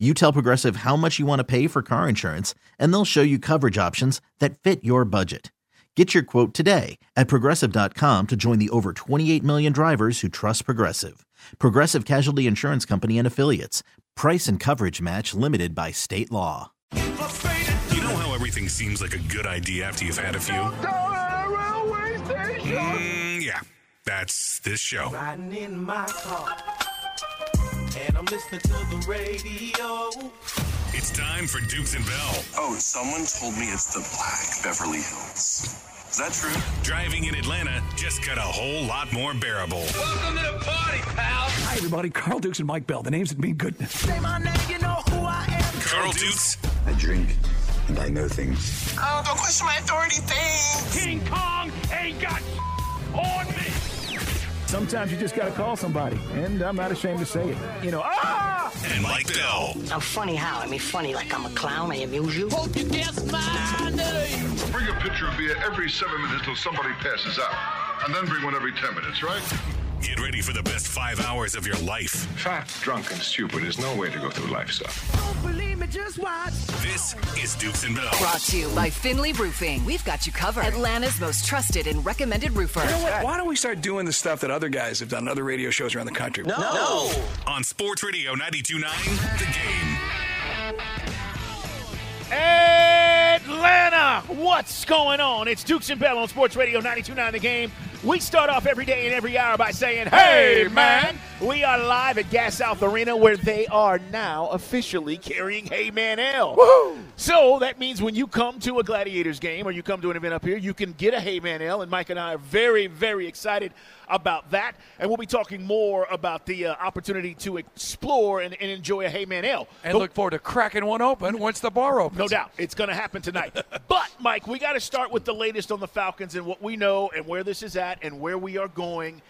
You tell Progressive how much you want to pay for car insurance, and they'll show you coverage options that fit your budget. Get your quote today at progressive.com to join the over 28 million drivers who trust Progressive. Progressive Casualty Insurance Company and Affiliates. Price and coverage match limited by state law. You know how everything seems like a good idea after you've had a few? Mm, yeah, that's this show. And I'm listening to the radio. It's time for Dukes and Bell. Oh, someone told me it's the Black Beverly Hills. Is that true? Driving in Atlanta just got a whole lot more bearable. Welcome to the party, pal. Hi, everybody. Carl Dukes and Mike Bell. The names that mean goodness. Say my name, you know who I am. Carl Dukes, I drink and I know things. Oh, don't question my authority thing. King Kong ain't got on me. Sometimes you just got to call somebody, and I'm not ashamed to say it. You know, ah! and Mike Bell. I'm funny how? I mean, funny like I'm a clown. I amuse you. Hope you guess my name. Bring a pitcher of beer every seven minutes till somebody passes out. And then bring one every ten minutes, right? Get ready for the best five hours of your life. Fat, drunk, and stupid is no way to go through life, son. Don't me, just watch. This is Dukes and Bell. Brought to you by Finley Roofing. We've got you covered. Atlanta's most trusted and recommended roofer. You know what? Why don't we start doing the stuff that other guys have done, other radio shows around the country? No. On Sports Radio 92.9, The Game. Atlanta, what's going on? It's Dukes and Bell on Sports Radio 92.9 The Game. We start off every day and every hour by saying, hey, man. We are live at Gas South Arena where they are now officially carrying Hey Man L. So that means when you come to a Gladiators game or you come to an event up here, you can get a Hey Man L. And Mike and I are very, very excited about that. And we'll be talking more about the uh, opportunity to explore and, and enjoy a Hey Man L. And look forward to cracking one open once the bar opens. no doubt. It's going to happen tonight. but, Mike, we got to start with the latest on the Falcons and what we know and where this is at and where we are going.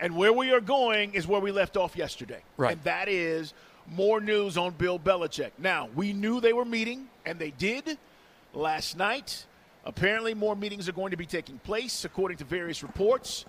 And where we are going is where we left off yesterday. Right. And that is more news on Bill Belichick. Now, we knew they were meeting, and they did last night. Apparently, more meetings are going to be taking place, according to various reports.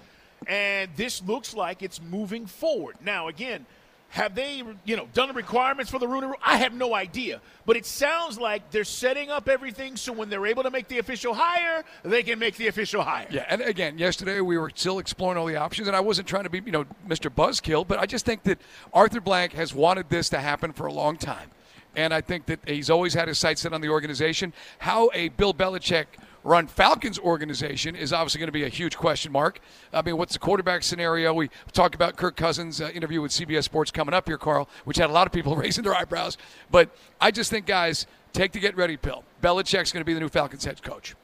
And this looks like it's moving forward. Now, again, have they, you know, done the requirements for the Rooney Rule? I have no idea, but it sounds like they're setting up everything so when they're able to make the official hire, they can make the official hire. Yeah, and again, yesterday we were still exploring all the options, and I wasn't trying to be, you know, Mr. Buzzkill, but I just think that Arthur Blank has wanted this to happen for a long time. And I think that he's always had his sights set on the organization. How a Bill Belichick run Falcons organization is obviously going to be a huge question mark. I mean, what's the quarterback scenario? We talked about Kirk Cousins' uh, interview with CBS Sports coming up here, Carl, which had a lot of people raising their eyebrows. But I just think, guys, take the get ready pill. Belichick's going to be the new Falcons head coach.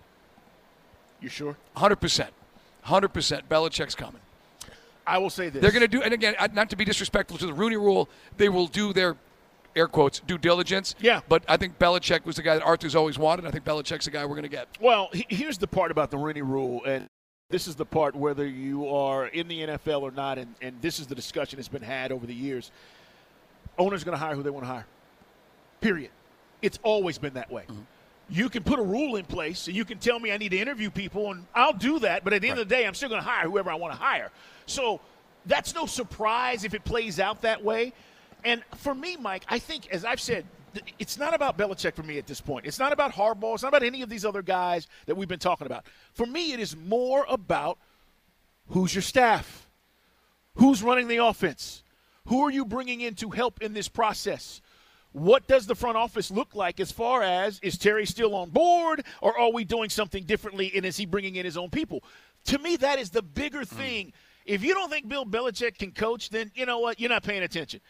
You sure? 100%. 100%. Belichick's coming. I will say this. They're going to do, and again, not to be disrespectful to the Rooney Rule, they will do their air quotes due diligence. Yeah. But I think Belichick was the guy that Arthur's always wanted. I think Belichick's the guy we're going to get. Well, he- here's the part about the Rooney Rule, and this is the part whether you are in the NFL or not, and, and this is the discussion that's been had over the years. Owners going to hire who they want to hire. Period. It's always been that way. Mm-hmm. You can put a rule in place, and you can tell me I need to interview people, and I'll do that. But at the end of the day, I'm still going to hire whoever I want to hire. So that's no surprise if it plays out that way. And for me, Mike, I think, as I've said, it's not about Belichick for me at this point. It's not about Harbaugh. It's not about any of these other guys that we've been talking about. For me, it is more about who's your staff, who's running the offense, who are you bringing in to help in this process. What does the front office look like as far as is Terry still on board or are we doing something differently and is he bringing in his own people? To me, that is the bigger mm. thing. If you don't think Bill Belichick can coach, then you know what? You're not paying attention.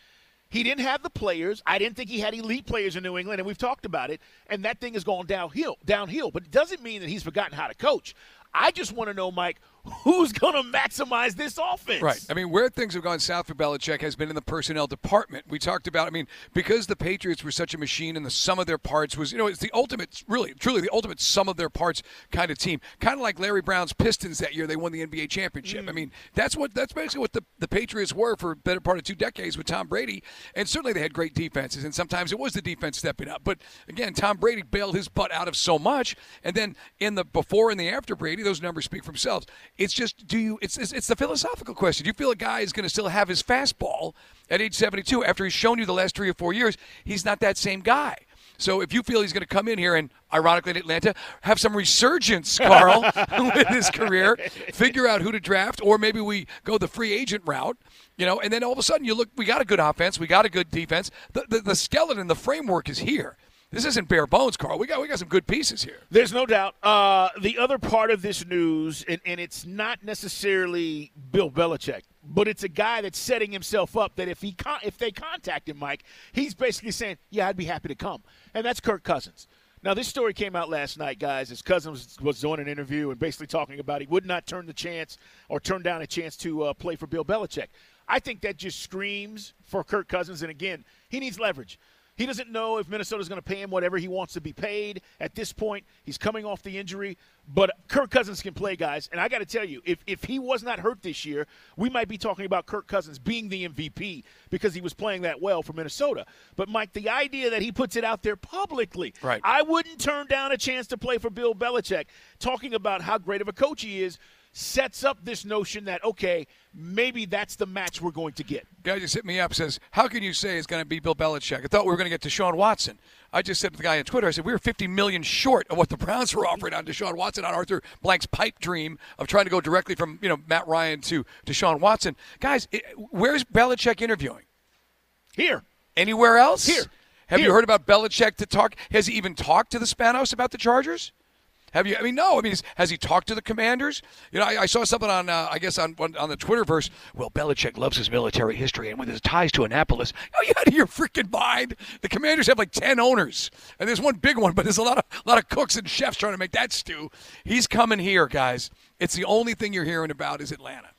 He didn't have the players. I didn't think he had elite players in New England, and we've talked about it. And that thing has gone downhill, downhill. But it doesn't mean that he's forgotten how to coach. I just want to know, Mike, who's going to maximize this offense? Right. I mean, where things have gone south for Belichick has been in the personnel department. We talked about, I mean, because the Patriots were such a machine and the sum of their parts was, you know, it's the ultimate, really, truly the ultimate sum of their parts kind of team. Kind of like Larry Brown's Pistons that year they won the NBA championship. Mm. I mean, that's what that's basically what the, the Patriots were for a better part of two decades with Tom Brady. And certainly they had great defenses, and sometimes it was the defense stepping up. But again, Tom Brady bailed his butt out of so much. And then in the before and the after Brady, those numbers speak for themselves. It's just, do you, it's, it's, it's the philosophical question. Do you feel a guy is going to still have his fastball at age 72 after he's shown you the last three or four years he's not that same guy? So if you feel he's going to come in here and, ironically in Atlanta, have some resurgence, Carl, with his career, figure out who to draft, or maybe we go the free agent route, you know, and then all of a sudden you look, we got a good offense, we got a good defense. The, the, the skeleton, the framework is here. This isn't bare bones, Carl. We got we got some good pieces here. There's no doubt. Uh, the other part of this news, and, and it's not necessarily Bill Belichick, but it's a guy that's setting himself up that if he con- if they contact him, Mike, he's basically saying, "Yeah, I'd be happy to come," and that's Kirk Cousins. Now, this story came out last night, guys. His cousin was, was doing an interview and basically talking about he would not turn the chance or turn down a chance to uh, play for Bill Belichick. I think that just screams for Kirk Cousins. And again, he needs leverage. He doesn't know if Minnesota's going to pay him whatever he wants to be paid at this point. He's coming off the injury, but Kirk Cousins can play, guys. And I got to tell you, if, if he was not hurt this year, we might be talking about Kirk Cousins being the MVP because he was playing that well for Minnesota. But, Mike, the idea that he puts it out there publicly, Right. I wouldn't turn down a chance to play for Bill Belichick, talking about how great of a coach he is. Sets up this notion that okay, maybe that's the match we're going to get. Guy just hit me up says, "How can you say it's going to be Bill Belichick? I thought we were going to get Deshaun Watson." I just said to the guy on Twitter, I said we were 50 million short of what the Browns were offering on Deshaun Watson on Arthur Blank's pipe dream of trying to go directly from you know Matt Ryan to Deshaun Watson. Guys, it, where's Belichick interviewing? Here, Anywhere else? Here. Have you heard about Belichick to talk? Has he even talked to the Spanos about the Chargers? Have you? I mean, no. I mean, has he talked to the commanders? You know, I, I saw something on, uh, I guess, on on the Twitterverse. Well, Belichick loves his military history, and with his ties to Annapolis, oh, you out of your freaking mind? The commanders have like ten owners, and there's one big one, but there's a lot of a lot of cooks and chefs trying to make that stew. He's coming here, guys. It's the only thing you're hearing about is Atlanta.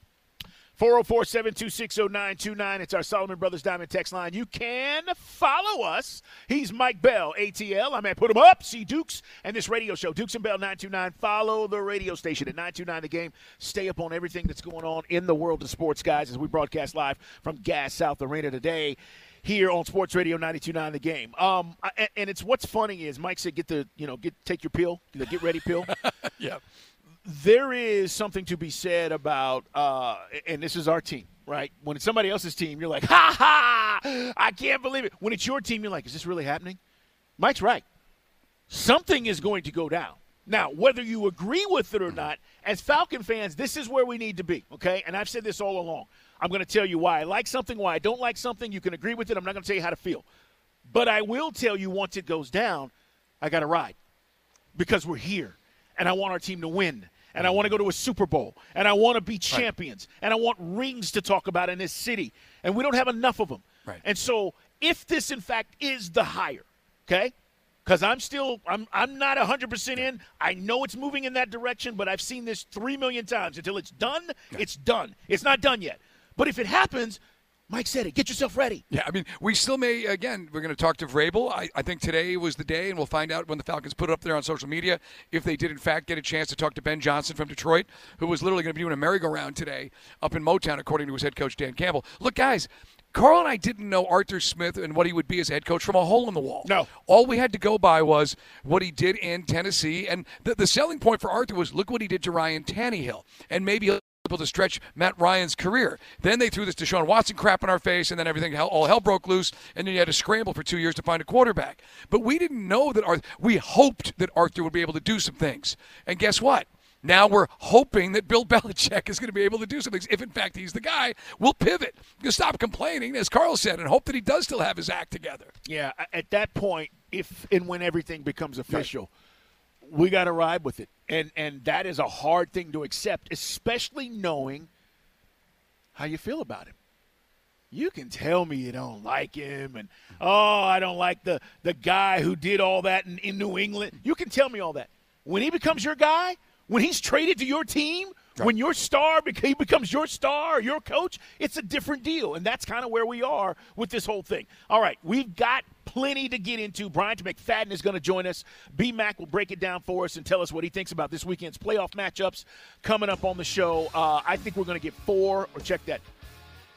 404 726 0929. It's our Solomon Brothers Diamond text line. You can follow us. He's Mike Bell, ATL. I'm at Put 'em Up, see Dukes, and this radio show, Dukes and Bell 929. Follow the radio station at 929 The Game. Stay up on everything that's going on in the world of sports, guys, as we broadcast live from Gas South Arena today here on Sports Radio 929 The Game. Um, and, and it's what's funny is Mike said, get the, you know, get take your pill, the get ready pill. Yeah. There is something to be said about, uh, and this is our team, right? When it's somebody else's team, you're like, ha ha, I can't believe it. When it's your team, you're like, is this really happening? Mike's right. Something is going to go down. Now, whether you agree with it or not, as Falcon fans, this is where we need to be, okay? And I've said this all along. I'm going to tell you why I like something, why I don't like something. You can agree with it. I'm not going to tell you how to feel. But I will tell you once it goes down, I got to ride because we're here and I want our team to win. And I want to go to a Super Bowl. And I want to be champions. And I want rings to talk about in this city. And we don't have enough of them. Right. And so if this, in fact, is the hire, okay? Because I'm still, I'm, I'm not 100% in. I know it's moving in that direction, but I've seen this three million times. Until it's done, it's done. It's not done yet. But if it happens, Mike said it. Get yourself ready. Yeah, I mean, we still may, again, we're going to talk to Vrabel. I, I think today was the day, and we'll find out when the Falcons put it up there on social media if they did, in fact, get a chance to talk to Ben Johnson from Detroit, who was literally going to be doing a merry-go-round today up in Motown, according to his head coach, Dan Campbell. Look, guys, Carl and I didn't know Arthur Smith and what he would be as head coach from a hole in the wall. No. All we had to go by was what he did in Tennessee. And the, the selling point for Arthur was look what he did to Ryan Tannehill. And maybe to stretch Matt Ryan's career. Then they threw this Deshaun Watson crap in our face, and then everything hell, all hell broke loose, and then you had to scramble for two years to find a quarterback. But we didn't know that Arthur. We hoped that Arthur would be able to do some things, and guess what? Now we're hoping that Bill Belichick is going to be able to do some things. If in fact he's the guy, we'll pivot. You stop complaining, as Carl said, and hope that he does still have his act together. Yeah, at that point, if and when everything becomes official, we got to ride with it, and and that is a hard thing to accept, especially knowing how you feel about him. You can tell me you don't like him, and oh, I don't like the the guy who did all that in, in New England. You can tell me all that. When he becomes your guy, when he's traded to your team, When your star he becomes your star, your coach, it's a different deal. And that's kind of where we are with this whole thing. All right, we've got plenty to get into. Bryant McFadden is going to join us. B Mac will break it down for us and tell us what he thinks about this weekend's playoff matchups coming up on the show. Uh, I think we're going to get four, or check that,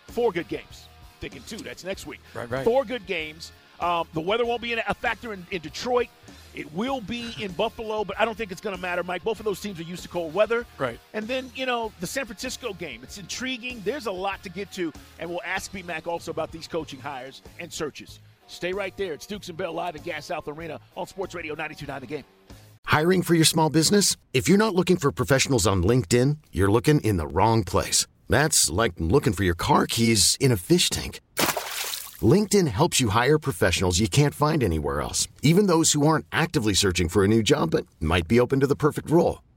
four good games. Thinking two, that's next week. Right, right. Four good games. Um, the weather won't be a factor in, in Detroit. It will be in Buffalo, but I don't think it's going to matter, Mike. Both of those teams are used to cold weather. Right. And then, you know, the San Francisco game. It's intriguing. There's a lot to get to. And we'll ask B Mac also about these coaching hires and searches. Stay right there. It's Dukes and Bell live at Gas South Arena on Sports Radio 92.9 The Game. Hiring for your small business? If you're not looking for professionals on LinkedIn, you're looking in the wrong place. That's like looking for your car keys in a fish tank. LinkedIn helps you hire professionals you can't find anywhere else, even those who aren't actively searching for a new job but might be open to the perfect role.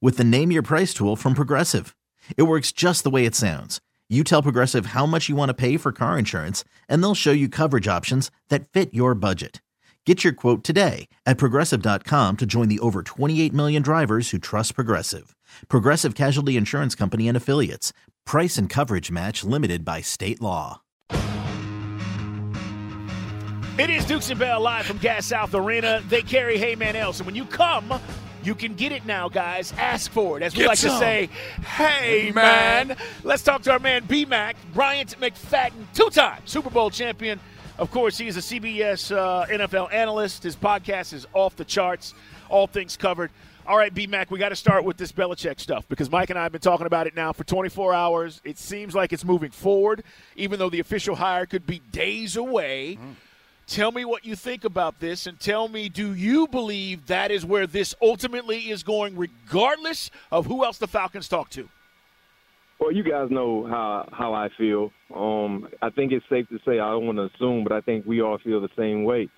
with the Name Your Price tool from Progressive. It works just the way it sounds. You tell Progressive how much you want to pay for car insurance, and they'll show you coverage options that fit your budget. Get your quote today at progressive.com to join the over 28 million drivers who trust Progressive. Progressive Casualty Insurance Company and Affiliates. Price and coverage match limited by state law. It is Dukes and Bell live from Gas South Arena. They carry Hey Man Else. And when you come, you can get it now, guys. Ask for it. As we Get like to say, hey, man. man. Let's talk to our man, B Mac, Bryant McFadden, two time Super Bowl champion. Of course, he is a CBS uh, NFL analyst. His podcast is off the charts, all things covered. All right, B Mac, we got to start with this Belichick stuff because Mike and I have been talking about it now for 24 hours. It seems like it's moving forward, even though the official hire could be days away. Tell me what you think about this and tell me do you believe that is where this ultimately is going, regardless of who else the Falcons talk to? Well, you guys know how how I feel. Um, I think it's safe to say I don't want to assume, but I think we all feel the same way.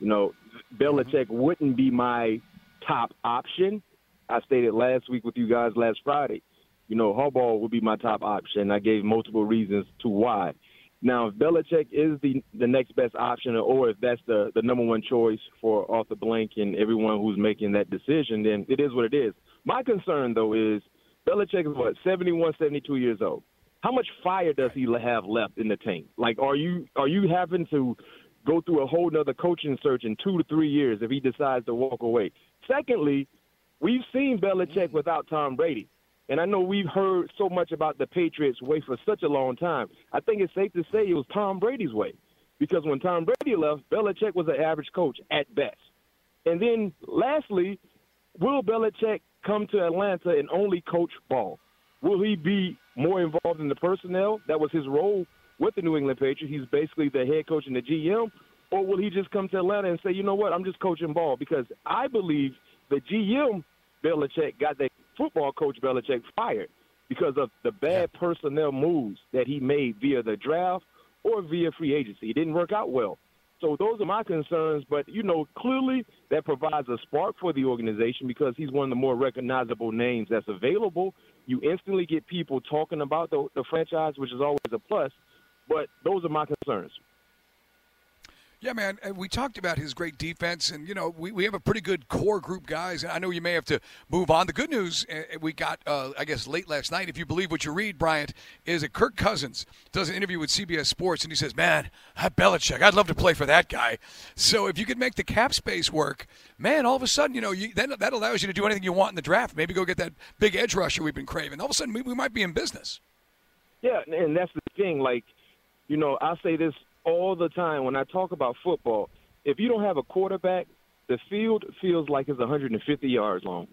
You know, Belichick wouldn't be my top option. I stated last week with you guys last Friday. You know, Harbaugh would be my top option. I gave multiple reasons to why. Now, if Belichick is the the next best option, or if that's the the number one choice for Arthur Blank and everyone who's making that decision, then it is what it is. My concern, though, is Belichick is what 71, 72 years old. How much fire does he have left in the tank? Like, are you are you having to go through a whole nother coaching search in two to three years if he decides to walk away? Secondly, we've seen Belichick without Tom Brady. And I know we've heard so much about the Patriots' way for such a long time. I think it's safe to say it was Tom Brady's way. Because when Tom Brady left, Belichick was an average coach at best. And then lastly, will Belichick come to Atlanta and only coach ball? Will he be more involved in the personnel? That was his role with the New England Patriots. He's basically the head coach and the GM. Or will he just come to Atlanta and say, you know what, I'm just coaching ball? Because I believe the GM Belichick got the football coach Belichick fired because of the bad personnel moves that he made via the draft or via free agency. It didn't work out well. So those are my concerns, but you know, clearly that provides a spark for the organization because he's one of the more recognizable names that's available. You instantly get people talking about the, the franchise, which is always a plus. But those are my concerns. Yeah, man. We talked about his great defense, and you know we, we have a pretty good core group guys. And I know you may have to move on. The good news uh, we got, uh, I guess, late last night, if you believe what you read, Bryant, is that Kirk Cousins does an interview with CBS Sports, and he says, "Man, that Belichick, I'd love to play for that guy." So if you could make the cap space work, man, all of a sudden, you know, you, then that allows you to do anything you want in the draft. Maybe go get that big edge rusher we've been craving. All of a sudden, we, we might be in business. Yeah, and that's the thing. Like, you know, I say this all the time when I talk about football. If you don't have a quarterback, the field feels like it's 150 yards long.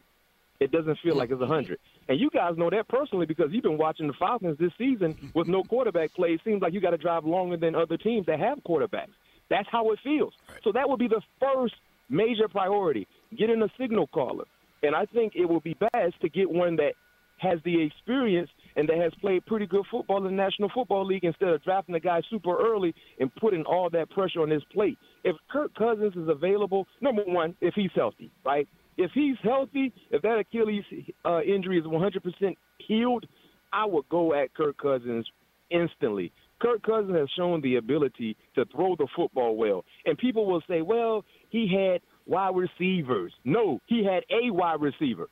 It doesn't feel like it's 100. And you guys know that personally because you've been watching the Falcons this season with no quarterback play. It seems like you got to drive longer than other teams that have quarterbacks. That's how it feels. So that would be the first major priority, getting a signal caller. And I think it would be best to get one that has the experience and that has played pretty good football in the National Football League instead of drafting the guy super early and putting all that pressure on his plate. If Kirk Cousins is available, number one, if he's healthy, right? If he's healthy, if that Achilles uh, injury is 100% healed, I would go at Kirk Cousins instantly. Kirk Cousins has shown the ability to throw the football well. And people will say, well, he had wide receivers. No, he had a wide receiver.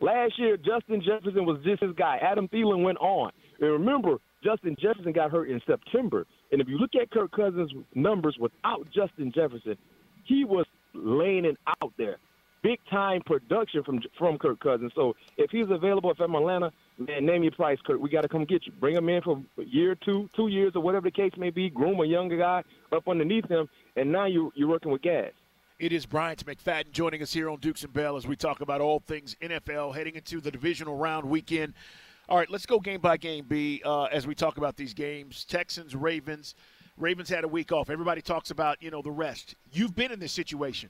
Last year, Justin Jefferson was just his guy. Adam Thielen went on. And remember, Justin Jefferson got hurt in September. And if you look at Kirk Cousins' numbers without Justin Jefferson, he was laying it out there. Big time production from from Kirk Cousins. So if he's available if I'm Atlanta, man, name your price, Kirk. We got to come get you. Bring him in for a year, two, two years, or whatever the case may be. Groom a younger guy up underneath him, and now you you're working with gas. It is Bryant McFadden joining us here on Dukes and Bell as we talk about all things NFL heading into the divisional round weekend. All right, let's go game by game, B, uh, as we talk about these games. Texans, Ravens. Ravens had a week off. Everybody talks about, you know, the rest. You've been in this situation.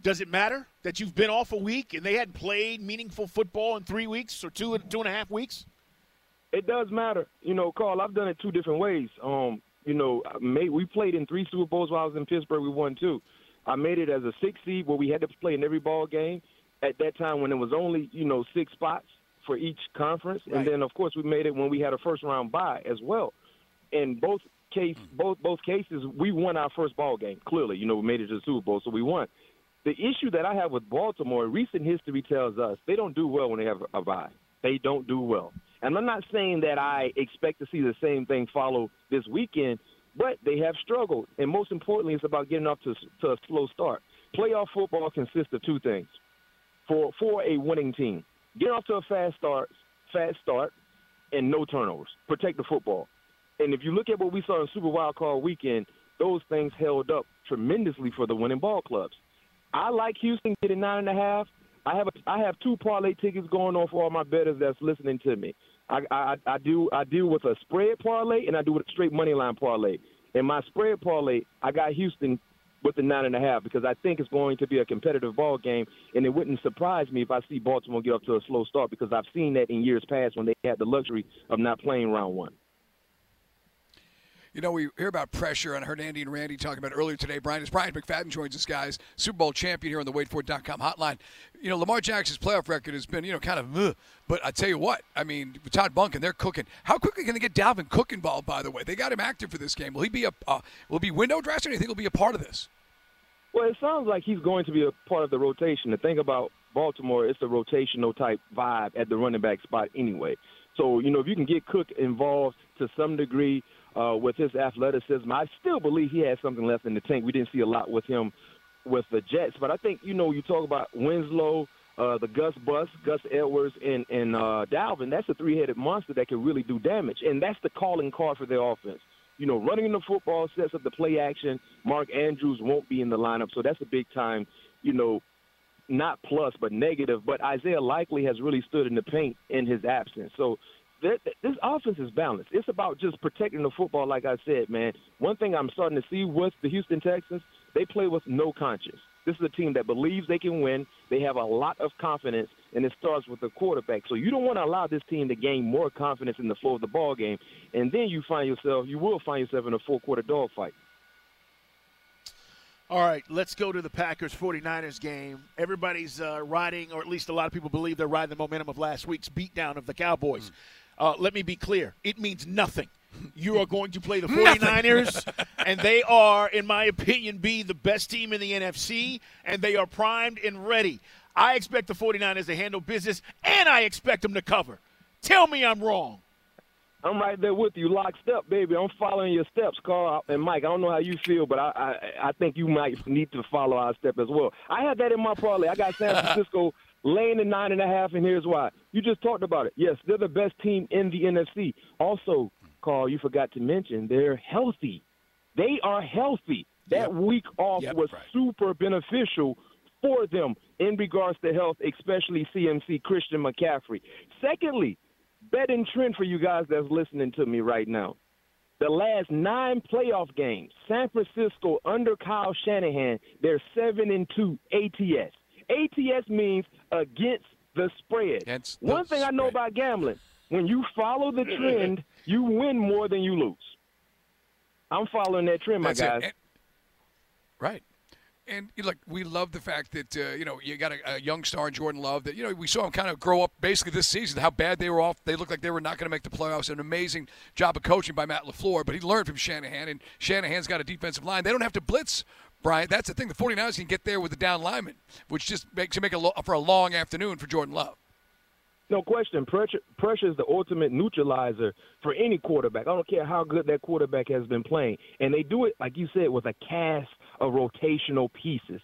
Does it matter that you've been off a week and they hadn't played meaningful football in three weeks or two two and a half weeks? It does matter. You know, Carl, I've done it two different ways. Um, you know, we played in three Super Bowls while I was in Pittsburgh. We won two. I made it as a six seed where we had to play in every ball game at that time when it was only, you know, six spots for each conference. Right. And then of course we made it when we had a first round bye as well. In both case mm. both both cases we won our first ball game, clearly. You know, we made it to the Super Bowl, so we won. The issue that I have with Baltimore, recent history tells us they don't do well when they have a bye. They don't do well. And I'm not saying that I expect to see the same thing follow this weekend, but they have struggled. And most importantly, it's about getting off to, to a slow start. Playoff football consists of two things for, for a winning team. Get off to a fast start, fast start, and no turnovers. Protect the football. And if you look at what we saw in Super Wild Card Weekend, those things held up tremendously for the winning ball clubs. I like Houston getting nine and a half. I have a, I have two parlay tickets going on for all my bettors that's listening to me. I, I I do I deal with a spread parlay and I do with a straight money line parlay. In my spread parlay, I got Houston with the nine and a half because I think it's going to be a competitive ball game, and it wouldn't surprise me if I see Baltimore get up to a slow start because I've seen that in years past when they had the luxury of not playing round one. You know, we hear about pressure, and I heard Andy and Randy talking about earlier today. Brian is Bryant McFadden joins us, guys, Super Bowl champion here on the WadeFord.com hotline. You know, Lamar Jackson's playoff record has been, you know, kind of, ugh, but I tell you what, I mean, Todd Monken, they're cooking. How quickly can they get Dalvin Cook involved? By the way, they got him active for this game. Will he be a, uh, will be window dresser? Do you think he'll be a part of this? Well, it sounds like he's going to be a part of the rotation. The thing about Baltimore, it's a rotational type vibe at the running back spot anyway. So, you know, if you can get Cook involved to some degree uh, with his athleticism, I still believe he has something left in the tank. We didn't see a lot with him with the Jets, but I think, you know, you talk about Winslow, uh, the Gus Bus, Gus Edwards, and, and uh, Dalvin, that's a three headed monster that can really do damage. And that's the calling card for their offense. You know, running in the football sets up the play action. Mark Andrews won't be in the lineup, so that's a big time, you know, not plus, but negative. But Isaiah Likely has really stood in the paint in his absence. So this offense is balanced. It's about just protecting the football, like I said, man. One thing I'm starting to see with the Houston Texans, they play with no conscience. This is a team that believes they can win. They have a lot of confidence, and it starts with the quarterback. So you don't want to allow this team to gain more confidence in the flow of the ball game, and then you find yourself, you will find yourself in a four-quarter dogfight. All right, let's go to the Packers 49ers game. Everybody's uh, riding, or at least a lot of people believe they're riding the momentum of last week's beatdown of the Cowboys. Mm-hmm. Uh, let me be clear. It means nothing. You are going to play the 49ers, and they are, in my opinion, be the best team in the NFC, and they are primed and ready. I expect the 49ers to handle business, and I expect them to cover. Tell me I'm wrong. I'm right there with you, lockstep, baby. I'm following your steps, Carl and Mike. I don't know how you feel, but I, I I think you might need to follow our step as well. I had that in my parlay. I got San Francisco laying the nine and a half, and here's why. You just talked about it. Yes, they're the best team in the NFC. Also, Carl, you forgot to mention they're healthy. They are healthy. That yep. week off yep, was right. super beneficial for them in regards to health, especially CMC Christian McCaffrey. Secondly, betting trend for you guys that's listening to me right now. The last nine playoff games, San Francisco under Kyle Shanahan, they're seven and two ATS. ATS means against the spread. Against One thing spread. I know about gambling, when you follow the trend, you win more than you lose. I'm following that trend, my guys. And- right. And you look, we love the fact that uh, you know you got a, a young star in Jordan Love. That you know we saw him kind of grow up basically this season. How bad they were off. They looked like they were not going to make the playoffs. An amazing job of coaching by Matt LaFleur, but he learned from Shanahan, and Shanahan's got a defensive line. They don't have to blitz. Bryant, that's the thing. The 49ers can get there with the down lineman, which just makes you make a lo- for a long afternoon for Jordan Love. No question. Pressure, pressure is the ultimate neutralizer for any quarterback. I don't care how good that quarterback has been playing. And they do it, like you said, with a cast of rotational pieces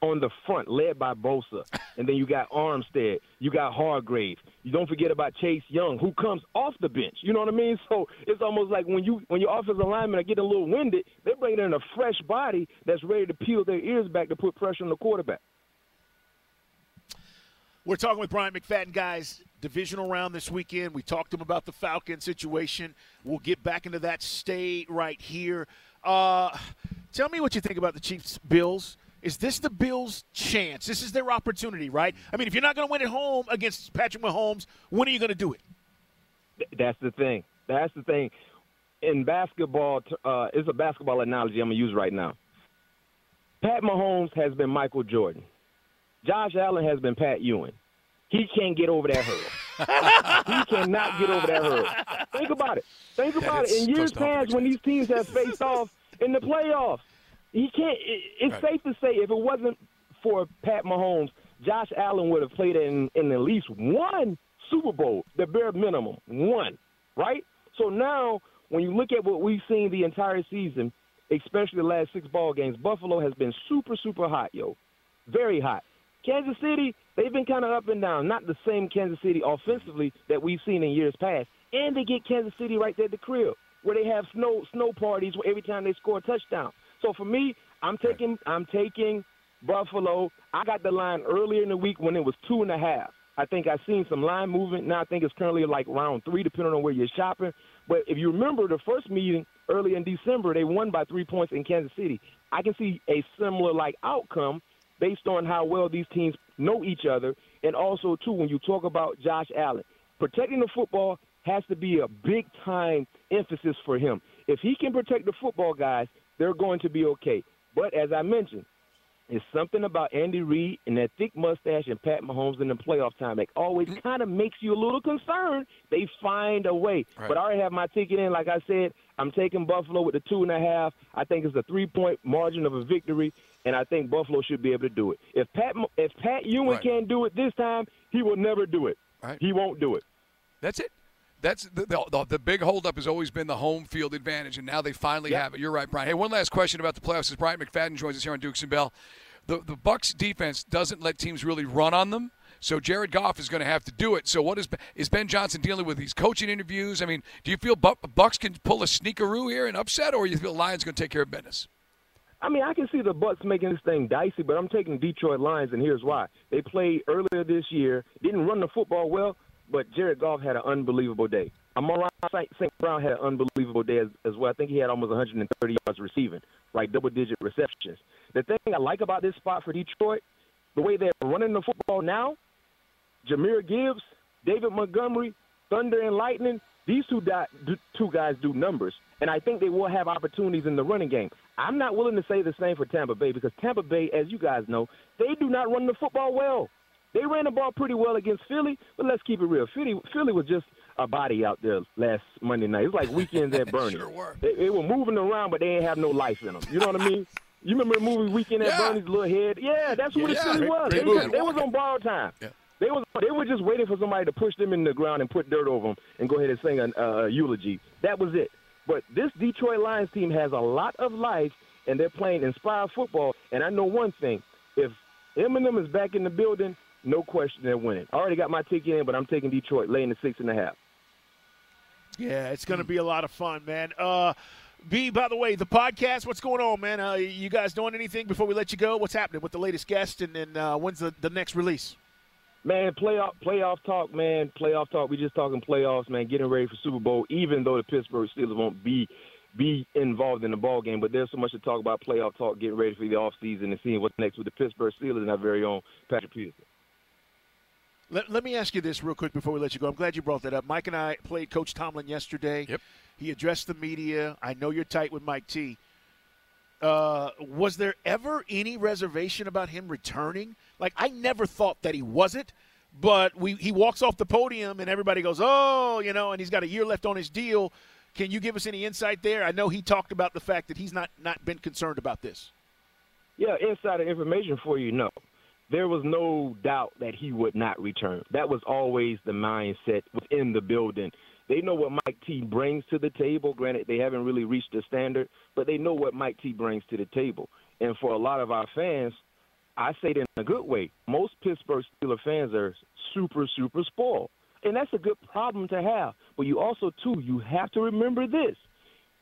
on the front, led by Bosa. And then you got Armstead. You got Hargrave. You don't forget about Chase Young, who comes off the bench. You know what I mean? So it's almost like when you when your offensive linemen are getting a little winded, they're bringing in a fresh body that's ready to peel their ears back to put pressure on the quarterback. We're talking with Bryant McFadden, guys. Divisional round this weekend. We talked to him about the Falcon situation. We'll get back into that. state right here. Uh, tell me what you think about the Chiefs Bills. Is this the Bills' chance? This is their opportunity, right? I mean, if you're not going to win at home against Patrick Mahomes, when are you going to do it? That's the thing. That's the thing. In basketball, uh, it's a basketball analogy I'm going to use right now. Pat Mahomes has been Michael Jordan. Josh Allen has been Pat Ewing. He can't get over that hurdle. he cannot get over that hurdle. Think about it. Think about it. In years past, when these teams have faced off in the playoffs, he can't. It, it's Right. safe to say if it wasn't for Pat Mahomes, Josh Allen would have played in, in at least one Super Bowl, the bare minimum, one. Right. So now, when you look at what we've seen the entire season, especially the last six ball games, Buffalo has been super, super hot, yo, very hot. Kansas City, they've been kind of up and down. Not the same Kansas City offensively that we've seen in years past. And they get Kansas City right there at the crib, where they have snow snow parties every time they score a touchdown. So for me, I'm taking I'm taking Buffalo. I got the line earlier in the week when it was two and a half. I think I've seen some line movement. Now I think it's currently like round three, depending on where you're shopping. But if you remember the first meeting early in December, they won by three points in Kansas City. I can see a similar like outcome based on how well these teams know each other, and also too when you talk about Josh Allen, protecting the football has to be a big time emphasis for him. If he can protect the football guys, they're going to be okay. But as I mentioned, it's something about Andy Reid and that thick mustache and Pat Mahomes in the playoff time that always mm-hmm. kind of makes you a little concerned. They find a way. Right. But I already have my ticket in. Like I said, I'm taking Buffalo with the two and a half. I think it's a three point margin of a victory, and I think Buffalo should be able to do it. If Pat if Pat Ewing Right. can't do it this time, he will never do it. Right. He won't do it. That's it. That's the, the, the, big holdup has always been the home field advantage, and now they finally Yeah. have it. You're right, Bryant. Hey, one last question about the playoffs. As Bryant McFadden joins us here on Dukes and Bell, the the Bucks defense doesn't let teams really run on them. So Jared Goff is going to have to do it. So what is is Ben Johnson dealing with these coaching interviews? I mean, do you feel Bucks can pull a sneakeroo here and upset, or you feel Lions going to take care of business? I mean, I can see the Bucks making this thing dicey, but I'm taking Detroit Lions, and here's why. They played earlier this year, didn't run the football well, but Jared Goff had an unbelievable day. Amon St. Brown had an unbelievable day as, as well. I think he had almost 130 yards receiving, right, double-digit receptions. The thing I like about this spot for Detroit, the way they're running the football now, Jahmyr Gibbs, David Montgomery, Thunder and Lightning, these two, two guys do numbers, and I think they will have opportunities in the running game. I'm not willing to say the same for Tampa Bay because Tampa Bay, as you guys know, they do not run the football well. They ran the ball pretty well against Philly, but let's keep it real. Philly, Philly was just a body out there last Monday night. It's like weekends at Bernie. sure were. They, they were moving around, but they ain't have no life in them. You know what I mean? You remember the movie Weekend at Yeah. Bernie's little head? Yeah, that's what Yeah, it really was. They, was they was on borrowed time. They was they were just waiting for somebody to push them in the ground and put dirt over them and go ahead and sing a uh, eulogy. That was it. But this Detroit Lions team has a lot of life, and they're playing inspired football. And I know one thing: if Eminem is back in the building, no question they're winning. I already got my ticket in, but I'm taking Detroit, laying the six and a half. Yeah, it's going to be a lot of fun, man. Uh, B, by the way, the podcast, what's going on, man? Uh, you guys doing anything before we let you go? What's happening with the latest guest, and then uh, when's the, the next release? Man, playoff playoff talk, man. Playoff talk. We just talking playoffs, man. Getting ready for Super Bowl. Even though the Pittsburgh Steelers won't be be involved in the ball game, but there's so much to talk about playoff talk. Getting ready for the off season and seeing what's next with the Pittsburgh Steelers and our very own Patrick Peterson. Let, let me ask you this real quick before we let you go. I'm glad you brought that up. Mike and I played Coach Tomlin yesterday. Yep. He addressed the media. I know you're tight with Mike T. Uh, was there ever any reservation about him returning? Like I never thought that he wasn't, but we he walks off the podium and everybody goes, "Oh, you know," and he's got a year left on his deal. Can you give us any insight there? I know he talked about the fact that he's not not been concerned about this. Yeah, insider information for you. No, there was no doubt that he would not return. That was always the mindset within the building. They know what Mike T brings to the table. Granted, they haven't really reached the standard, but they know what Mike T brings to the table. And for a lot of our fans, I say it in a good way. Most Pittsburgh Steelers fans are super, super spoiled. And that's a good problem to have. But you also, too, you have to remember this.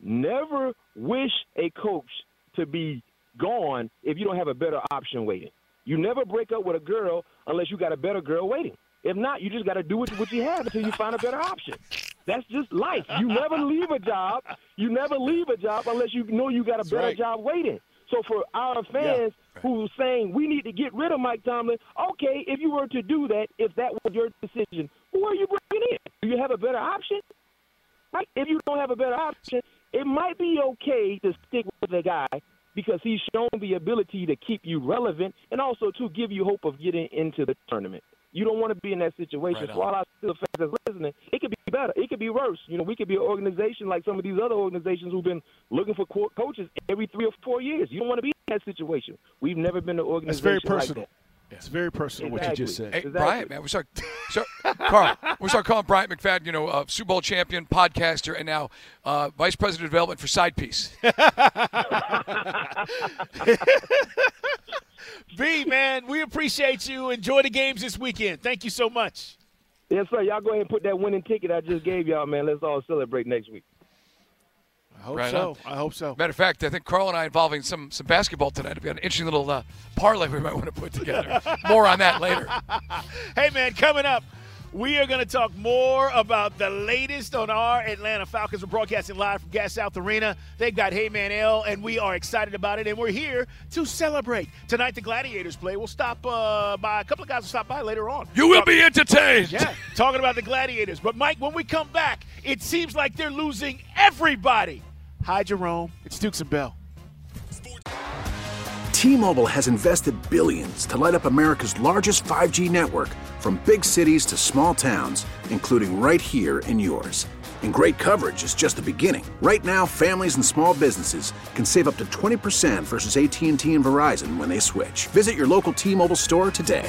Never wish a coach to be gone if you don't have a better option waiting. You never break up with a girl unless you got a better girl waiting. If not, you just got to do what, what you have until you find a better option. That's just life. You never leave a job. You never leave a job unless you know you got a better right. job waiting. So for our fans who are saying we need to get rid of Mike Tomlin, okay, if you were to do that, if that was your decision, who are you bringing in? Do you have a better option? Right? If you don't have a better option, it might be okay to stick with the guy because he's shown the ability to keep you relevant and also to give you hope of getting into the tournament. You don't want to be in that situation. Right For all our still fans that's listening, it could be better. It could be worse. You know, we could be an organization like some of these other organizations who've been looking for co- coaches every three or four years. You don't want to be in that situation. We've never been an organization. That's organization very like personal. that. It's very personal what you just said. Hey, Exactly. Bryant, man, we start, start Carl, we start calling Bryant McFadden, you know, uh, Super Bowl champion, podcaster, and now uh, vice president of development for Side Piece. B, man, we appreciate you. Enjoy the games this weekend. Thank you so much. Yes, sir. Y'all go ahead and put that winning ticket I just gave y'all, man. Let's all celebrate next week. I hope Right so. on. I hope so. Matter of fact, I think Carl and I involving some some basketball tonight. We've got an interesting little uh, parlay we might want to put together. More on that later. Hey, man, coming up, we are going to talk more about the latest on our Atlanta Falcons. We're broadcasting live from Gas South Arena. They've got Hey Man L, and we are excited about it, and we're here to celebrate. Tonight, the Gladiators play. We'll stop uh, by, a couple of guys will stop by later on. You will Talk- be entertained. Yeah, talking about the Gladiators. But, Mike, when we come back, it seems like they're losing everybody. Hi, Jerome. It's Dukes and Bell. T-Mobile has invested billions to light up America's largest 5G network from big cities to small towns, including right here in yours. And great coverage is just the beginning. Right now, families and small businesses can save up to 20% versus AT&T and Verizon when they switch. Visit your local T-Mobile store today.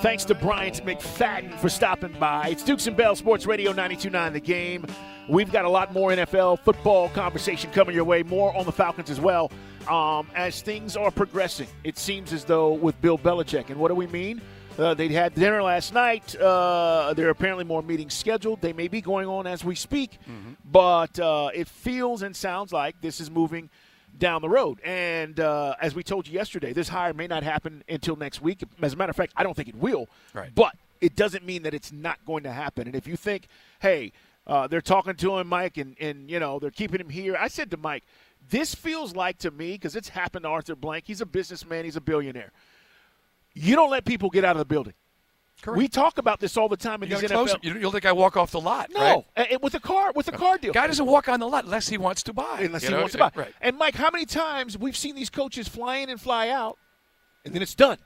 Thanks to Bryant McFadden for stopping by. It's Dukes and Bell Sports Radio 92.9 The Game. We've got a lot more NFL football conversation coming your way, more on the Falcons as well. Um, as things are progressing, it seems as though with Bill Belichick. And what do we mean? Uh, they had dinner last night. Uh, there are apparently more meetings scheduled. They may be going on as we speak, but uh, it feels and sounds like this is moving down the road. And uh, as we told you yesterday, this hire may not happen until next week. As a matter of fact, I don't think it will. Right. But it doesn't mean that it's not going to happen. And if you think, hey, uh, they're talking to him, Mike, and, and you know they're keeping him here. I said to Mike, this feels like to me because it's happened to Arthur Blank. He's a businessman. He's a billionaire. You don't let people get out of the building. Correct. We talk about this all the time in You these NFL. You, you'll think I walk off the lot, no, right? uh, with a car, with a car deal. Guy doesn't walk on the lot unless he wants to buy. unless you he know? wants to buy. Right. And Mike, how many times we've seen these coaches fly in and fly out, and then it's done,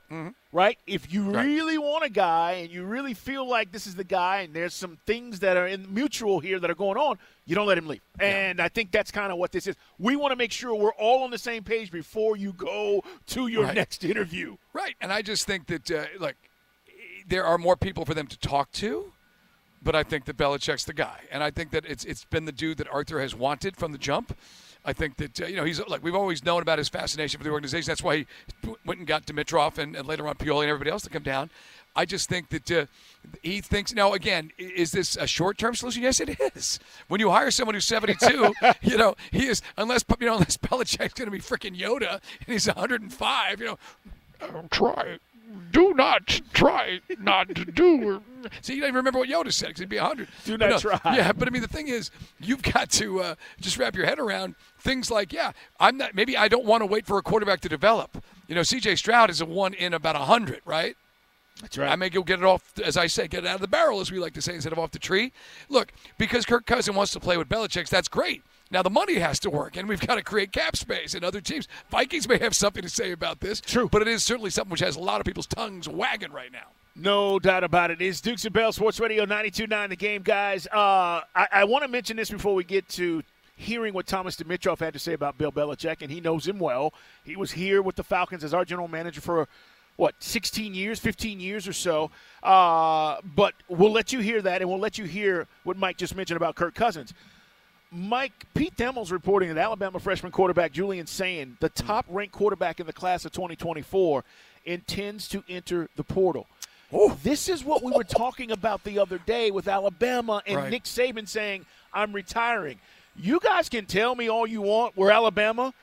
right? If you Mm-hmm. Right. really want a guy and you really feel like this is the guy, and there's some things that are in mutual here that are going on, you don't let him leave. And I think that's kind of what this is. We want to make sure we're all on the same page before you go to your Right. next interview. Right, and I just think that uh, look, there are more people for them to talk to, but I think that Belichick's the guy, and I think that it's it's been the dude that Arthur has wanted from the jump. I think that uh, you know he's like we've always known about his fascination for the organization. That's why he went and got Dimitroff and, and later on Pioli and everybody else to come down. I just think that uh, he thinks now again is this a short-term solution? Yes, it is. When you hire someone who's 72, you know he is unless you know unless Belichick's going to be freaking Yoda and he's 105. You know, "Oh, try do not try not to do. See, you don't even remember what Yoda said because he'd be 100. Do not try. Yeah, but I mean, the thing is, you've got to uh, just wrap your head around things like, yeah, I'm not. Maybe I don't want to wait for a quarterback to develop. You know, C.J. Stroud is a one in about 100, right? That's right. I may go get it off, as I say, get it out of the barrel, as we like to say, instead of off the tree. Look, because Kirk Cousin wants to play with Belichick, that's great. Now the money has to work, and we've got to create cap space. And other teams, Vikings may have something to say about this. True, but it is certainly something which has a lot of people's tongues wagging right now. No doubt about it. It's Dukes and Bell Sports Radio 92.9 The Game, guys. Uh, I, I want to mention this before we get to hearing what Thomas Dimitroff had to say about Bill Belichick, and he knows him well. He was here with the Falcons as our general manager for, what, 16 years, 15 years or so. Uh, but we'll let you hear that, and we'll let you hear what Mike just mentioned about Kirk Cousins. Mike, Pete Thamel's reporting that Alabama freshman quarterback Julian Sayin, the mm. top ranked quarterback in the class of 2024, intends to enter the portal. This is what we were talking about the other day with Alabama and Right. Nick Saban saying, I'm retiring. You guys can tell me all you want. We're Alabama.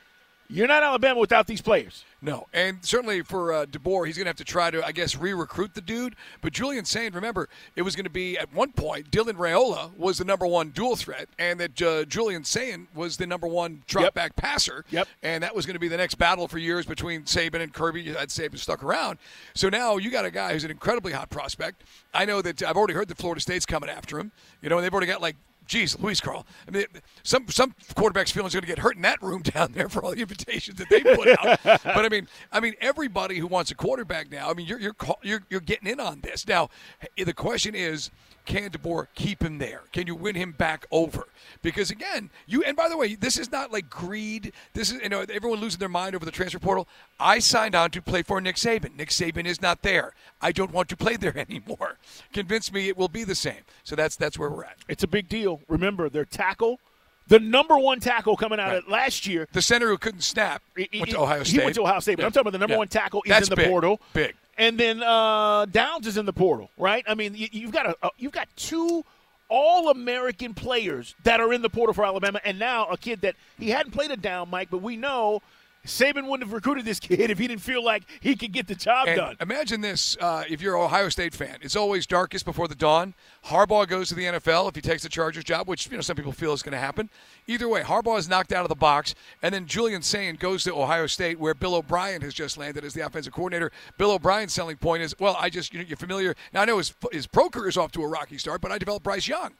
You're not Alabama without these players. No, and certainly for uh, DeBoer, he's going to have to try to, I guess, re-recruit the dude. But Julian Sayin, remember, it was going to be at one point Dylan Raiola was the number one dual threat, and that uh, Julian Sayin was the number one drop back passer. Yep. And that was going to be the next battle for years between Saban and Kirby. Had Saban stuck around. So now you got a guy who's an incredibly hot prospect. I know that I've already heard that Florida State's coming after him. You know, and they've already got like Geez, Luis Carl. I mean, some some quarterbacks feeling he's going to get hurt in that room down there for all the invitations that they put out. but I mean, I mean, everybody who wants a quarterback now. I mean, you're you're you're, you're getting in on this now. Eh, the question is, can DeBoer keep him there? Can you win him back over? Because again, you and by the way, this is not like greed. This is you know everyone losing their mind over the transfer portal. I signed on to play for Nick Saban. Nick Saban is not there. I don't want to play there anymore. Convince me it will be the same. So that's that's where we're at. It's a big deal. Remember, their tackle, the number one tackle coming out of last year. The center who couldn't snap went to Ohio State. He went to Ohio State, but Yeah. I'm talking about the number Yeah. one tackle is That's in the big. portal. Big. And then uh, Downs is in the portal, right? I mean, you, you've got a, a you've got two all-American players that are in the portal for Alabama, and now a kid that he hadn't played a down, Mike, but we know Saban wouldn't have recruited this kid if he didn't feel like he could get the job And done. Imagine this: uh, if you're an Ohio State fan, it's always darkest before the dawn. Harbaugh goes to the NFL if he takes the Chargers job, which you know some people feel is going to happen. Either way, Harbaugh is knocked out of the box, and then Julian Sayin goes to Ohio State, where Bill O'Brien has just landed as the offensive coordinator. Bill O'Brien's selling point is, well, I just you know, you're familiar. Now I know his his pro career is off to a rocky start, but I developed Bryce Young.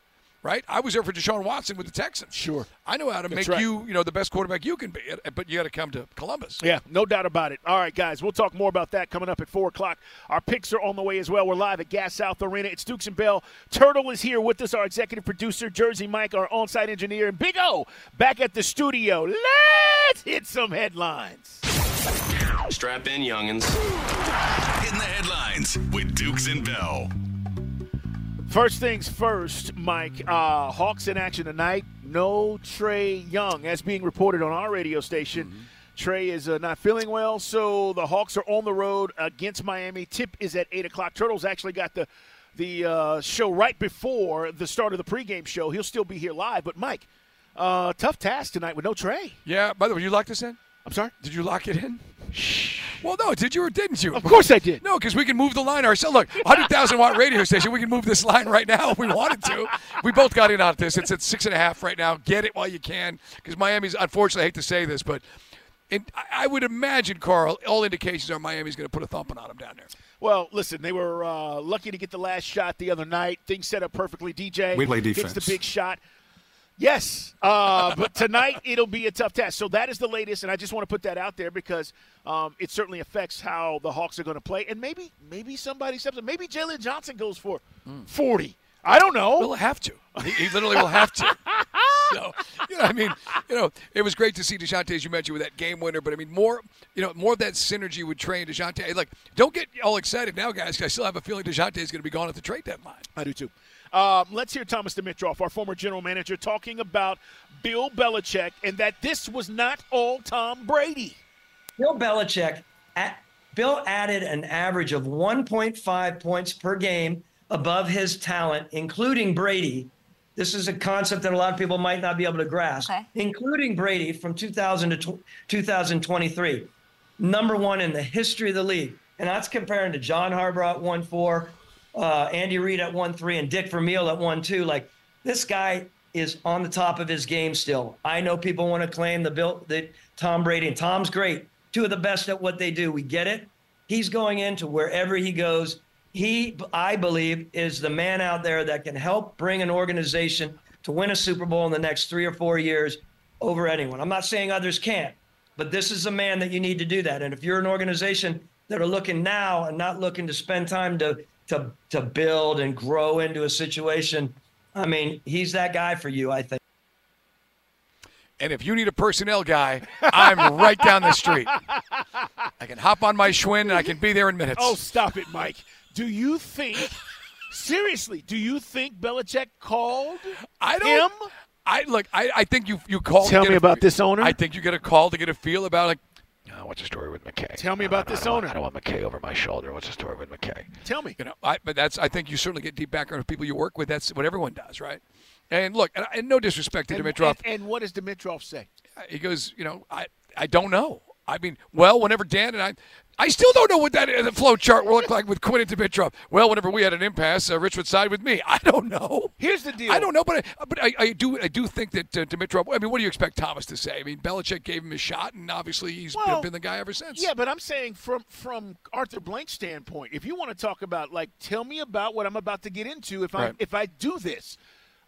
Right, I was there for Deshaun Watson with the Texans. Sure, I know how to That's make right. you, you know, the best quarterback you can be, but you got to come to Columbus. Yeah, no doubt about it. All right, guys, we'll talk more about that coming up at 4 o'clock. Our picks are on the way as well. We're live at Gas South Arena. It's Dukes and Bell. Turtle is here with us, our executive producer, Jersey Mike, our on site engineer, and Big O back at the studio. Let's hit some headlines. Strap in, youngins. Hitting the headlines with Dukes and Bell. First things first, Mike. Uh, Hawks in action tonight. No Trae Young, as being reported on our radio station. Trae is uh, not feeling well, so the Hawks are on the road against Miami. Tip is at eight o'clock. Turtles actually got the the uh, show right before the start of the pregame show. He'll still be here live. But Mike, uh, tough task tonight with no Trae. Yeah. By the way, you locked this in. I'm sorry. Did you lock it in? Well, no, did you or didn't you? Of course I did. No, because we can move the line ourselves. Look, 100,000 watt radio station, we can move this line right now if we wanted to. We both got in on this. It's at six and a half right now. Get it while you can, because Miami's, unfortunately, I hate to say this, but it, I would imagine, Carl, all indications are Miami's going to put a thumping on them down there. Well, listen, they were uh, lucky to get the last shot the other night. Things set up perfectly. DJ We play gets the big shot. Yes, uh, but tonight it'll be a tough test. So that is the latest, and I just want to put that out there because um, it certainly affects how the Hawks are going to play. And maybe, maybe somebody steps up. Maybe Jalen Johnson goes for forty. I don't know. He'll have to. He, he literally will have to. so, you know, I mean, you know, it was great to see Dejounte, as you mentioned, with that game winner. But I mean, more, you know, more of that synergy with Trae and Dejounte. Like, don't get all excited now, guys. I still have a feeling Dejounte is going to be gone at the trade deadline. I do too. Um, let's hear Thomas Dimitroff, our former general manager, talking about Bill Belichick and that this was not all Tom Brady. Bill Belichick, a- Bill added an average of 1.5 points per game above his talent, including Brady. This is a concept that a lot of people might not be able to grasp, including Brady from 2000 to tw- 2023. Number one in the history of the league. And that's comparing to John Harbaugh at 1 4, uh, Andy Reid at 1 3, and Dick Vermeil at 1 2. Like, this guy is on the top of his game still. I know people want to claim the Bill that Tom Brady and Tom's great, two of the best at what they do. We get it. He's going into wherever he goes. He, I believe, is the man out there that can help bring an organization to win a Super Bowl in the next three or four years over anyone. I'm not saying others can't, but this is a man that you need to do that. And if you're an organization that are looking now and not looking to spend time to to to build and grow into a situation, I mean, he's that guy for you, I think. And if you need a personnel guy, I'm right down the street. I can hop on my Schwinn and I can be there in minutes. Oh, stop it, Mike. Do you think, seriously, do you think Belichick called I don't. him? I look. I, I think you you call. Tell me about this owner. I think you get a call to get a feel about like. Oh, what's the story with McKay? Tell me about this owner. I don't want McKay over my shoulder. What's the story with McKay? Tell me. You know, I, but that's. I think you certainly get deep background of people you work with. That's what everyone does, right? And look, and, and no disrespect to And, Dimitroff. and, and what does Dimitroff say? he goes, you know, I I don't know. I mean, well, whenever Dan and I, I still don't know what that uh, flow chart will look like with Quinn and Dimitroff. Well, whenever we had an impasse, uh, Rich would side with me. I don't know. Here's the deal. I don't know, but I, but I, I do I do think that uh, Dimitroff. I mean, what do you expect Thomas to say? I mean, Belichick gave him a shot, and obviously he's been- Well, been the guy ever since. Yeah, but I'm saying from from Arthur Blank's standpoint, if you want to talk about like, tell me about what I'm about to get into if I Right. if I do this,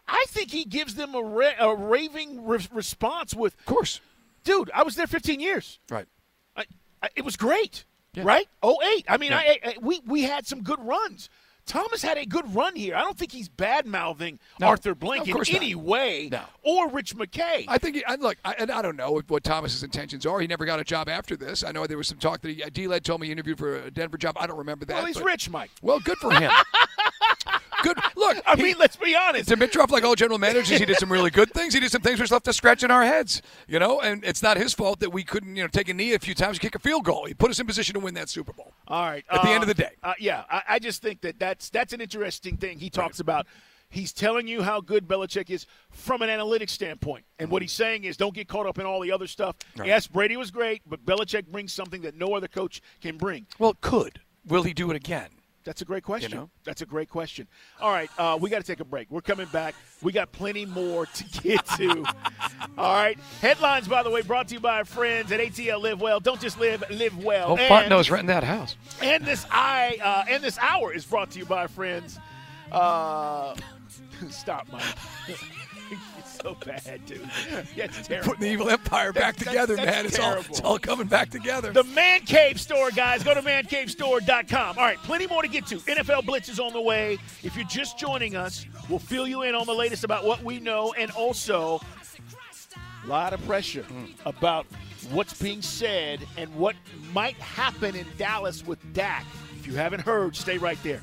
I think he gives them a, ra- a raving re- response with, of course, dude. I was there 15 years. Right. I, I, it was great. Right? 08. I mean, Yeah. I, I we we had some good runs. Thomas had a good run here. I don't think he's bad mouthing No, Arthur Blank in course not. any way, No. or Rich McKay. I think, he, I, look, I, and I don't know what, what Thomas's intentions are. He never got a job after this. I know there was some talk that he, uh, D-Led told me he interviewed for a Denver job. I don't remember that. well, he's but- rich, Mike. Well, good for him. good. Look, I he- mean, let's be honest. Dimitroff, like all general managers, he did some really good things. He did some things which left us scratching our heads, you know. And it's not his fault that we couldn't, you know, take a knee a few times, kick a field goal. He put us in position to win that Super Bowl. All right. At the end of um, the day. uh, yeah, I, I just think that that's that's an interesting thing. He talks about. He's telling you how good Belichick is from an analytics standpoint, and what he's saying is, don't get caught up in all the other stuff. Right. Yes, Brady was great, but Belichick brings something that no other coach can bring. Well, could will he do it again? That's a great question. You know? That's a great question. All right, uh, we got to take a break. We're coming back. We got plenty more to get to. All right. Headlines, by the way, brought to you by our friends at ATL Live Well. Don't just live, live well. Oh, And- Fontenot's renting that house. and this I uh, and this hour is brought to you by our friends. Uh, stop, Mike. it's so bad, dude. Yeah, it's terrible. Putting the evil empire back That's- together, that's man. It's all, it's all coming back together. The Man Cave Store, guys. Go to mancavestore.com. All right, plenty more to get to. NFL Blitz is on the way. If you're just joining us, we'll fill you in on the latest about what we know and also a lot of pressure mm. about what's being said and what might happen in Dallas with Dak. If you haven't heard, stay right there.